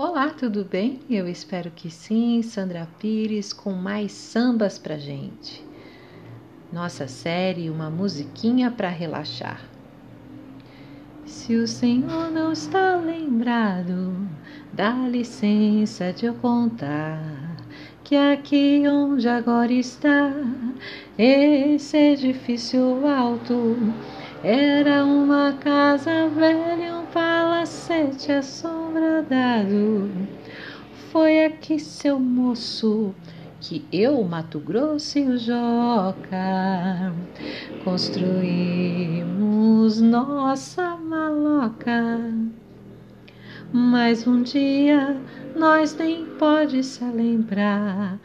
Olá, tudo bem? Eu espero que sim, Sandra Pires com mais sambas pra gente. Nossa série Uma Musiquinha para Relaxar. Se o Senhor não está lembrado, dá licença de eu contar que aqui onde agora está, esse edifício alto era uma casa velha, um palacete assombrado. Foi aqui, seu moço, que eu, Mato Grosso e o Joca construímos nossa maloca. Mas um dia nós nem pode se lembrar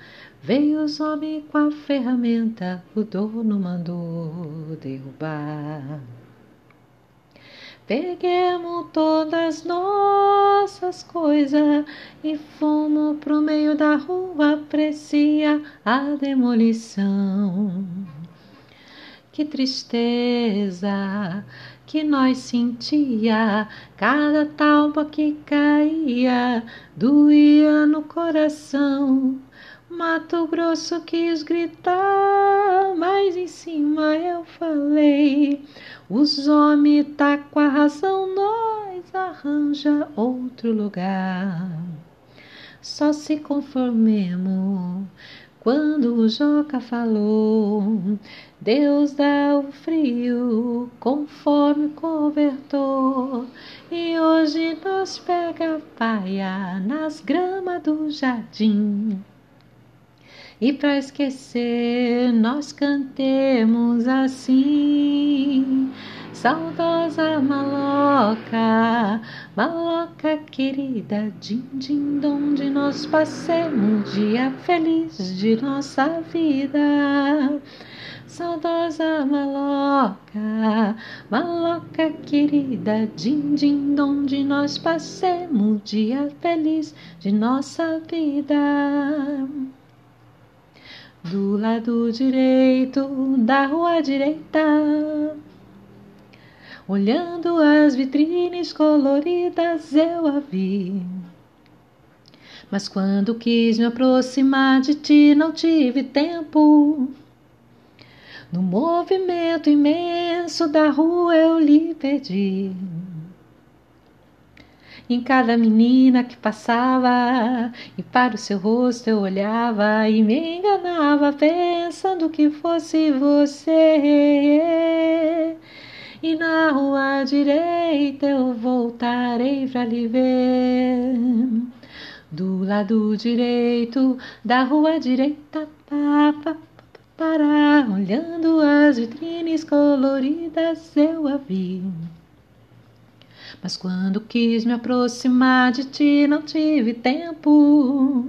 Veio os homens com a ferramenta, o dono mandou derrubar. Peguemos todas nossas coisas e fomos pro meio da rua apreciar a demolição. Que tristeza que nós sentia, cada talpa que caía doía no coração. Mato Grosso quis gritar, mas em cima eu falei: os homens tá com a razão, nós arranja outro lugar. Só se conformemos quando o Joca falou: Deus dá o frio conforme cobertor. E hoje nós pega paia nas gramas do jardim. E para esquecer, nós cantemos assim. Saudosa maloca, maloca querida, din din donde nós passemos dia feliz de nossa vida. Saudosa maloca, maloca querida, din din donde nós passemos dia feliz de nossa vida lado direito da rua direita. Olhando as vitrines coloridas, eu a vi. Mas quando quis me aproximar de ti, não tive tempo. No movimento imenso da rua, eu lhe perdi em cada menina que passava, e para o seu rosto eu olhava e me enganava, pensando que fosse você. E na rua direita eu voltarei para lhe ver. Do lado direito da rua direita, pá, pá, para, olhando as vitrines coloridas, eu a vi. Mas quando quis me aproximar de ti, não tive tempo.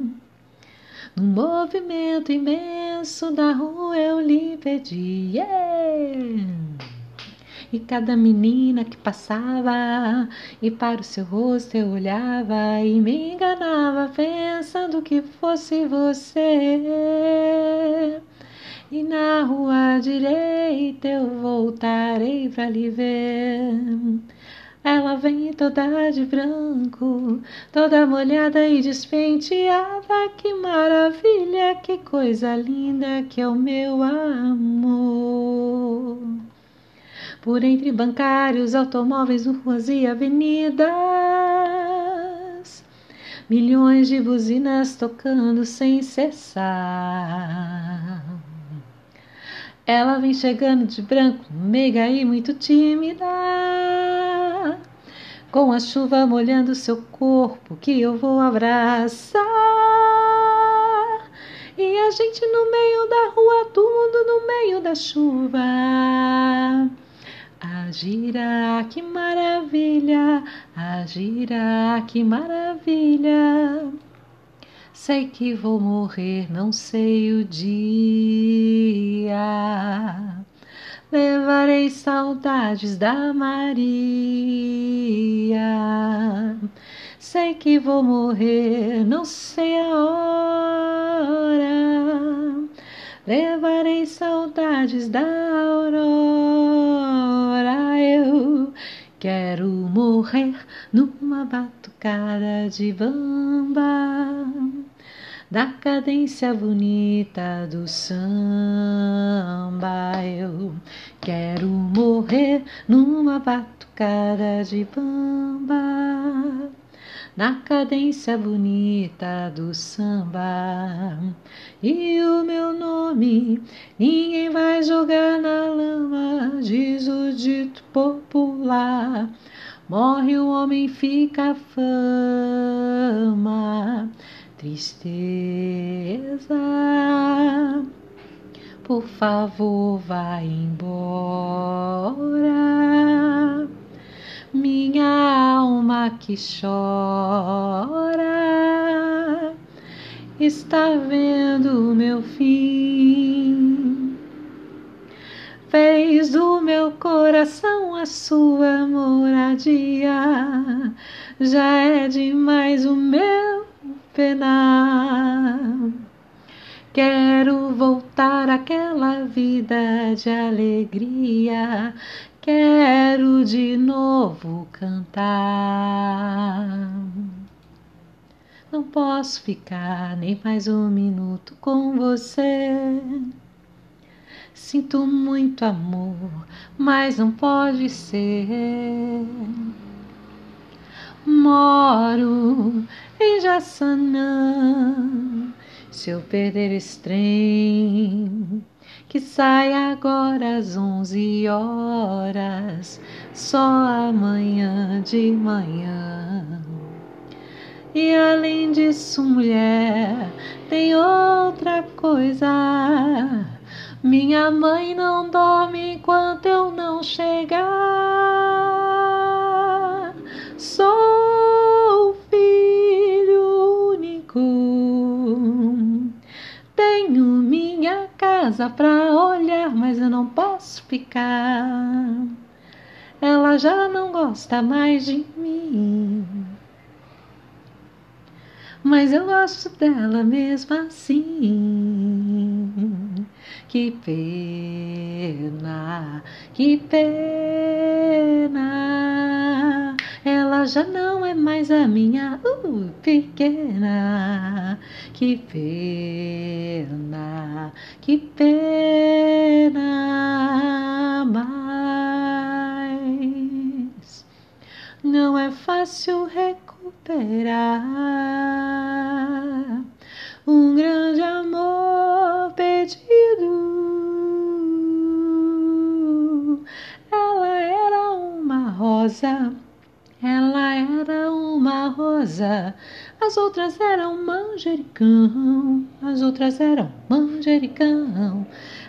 No movimento imenso da rua eu lhe pedi. Yeah! E cada menina que passava, e para o seu rosto eu olhava e me enganava, pensando que fosse você. E na rua direita eu voltarei para lhe ver. Ela vem toda de branco, toda molhada e despenteada. Que maravilha, que coisa linda que é o meu amor. Por entre bancários, automóveis, ruas e avenidas, milhões de buzinas tocando sem cessar. Ela vem chegando de branco, meiga e muito tímida com a chuva molhando seu corpo que eu vou abraçar. E a gente no meio da rua, tudo no meio da chuva. Agirá, que maravilha, agirá, que maravilha. Sei que vou morrer, não sei o dia levarei saudades da Maria. Sei que vou morrer, não sei a hora. Levarei saudades da aurora. Eu Quero morrer numa batucada de bamba, da cadência bonita do samba. Eu quero morrer numa batucada de bamba, na cadência bonita do samba. E o meu nome ninguém vai jogar na lama, diz o dito popular. Morre o homem, fica fama, tristeza. Por favor, vai embora, minha alma que chora, está vendo o meu fim fez do meu coração a sua moradia. Já é demais o meu penar. Quero voltar àquela vida de alegria. Quero de novo cantar. Não posso ficar nem mais um minuto com você. Sinto muito amor, mas não pode ser. Moro em Jaçanã. Se eu perder esse trem, que sai agora às onze horas, só amanhã de manhã. E além disso, mulher, tem outra coisa. Minha mãe não dorme enquanto eu não chegar. Casa pra olhar, mas eu não posso ficar. Ela já não gosta mais de mim. Mas eu gosto dela mesmo assim. Que pena, que pena. Ela já não é mais a minha uh, pequena. Que pena, que pena. Mas não é fácil recuperar um grande amor perdido. Ela era uma rosa, ela era uma rosa. As outras eram manjericão, as outras eram manjericão.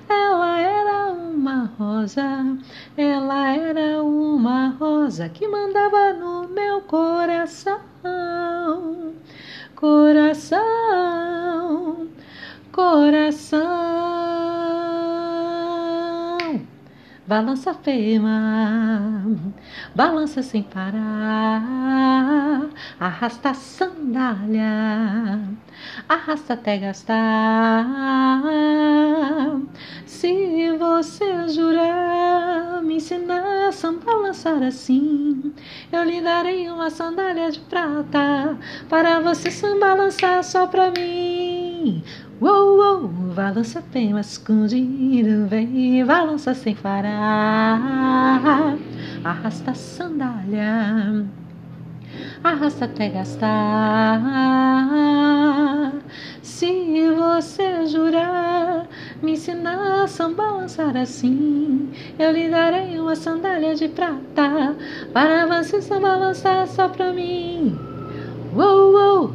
Ela era uma rosa, ela era uma rosa que mandava no meu coração. Coração, coração, balança fema, balança sem parar, arrasta a sandália, arrasta até gastar. Se você jurar me ensinar a balançar assim, eu lhe darei uma sandália de prata para você balançar só pra mim. Uou, uou, balança tema escondido, vem, balança sem parar, arrasta a sandália, arrasta até gastar. Se você jurar me ensinar a sambalançar assim, eu lhe darei uma sandália de prata para você sambalançar só pra mim. Uou, uou.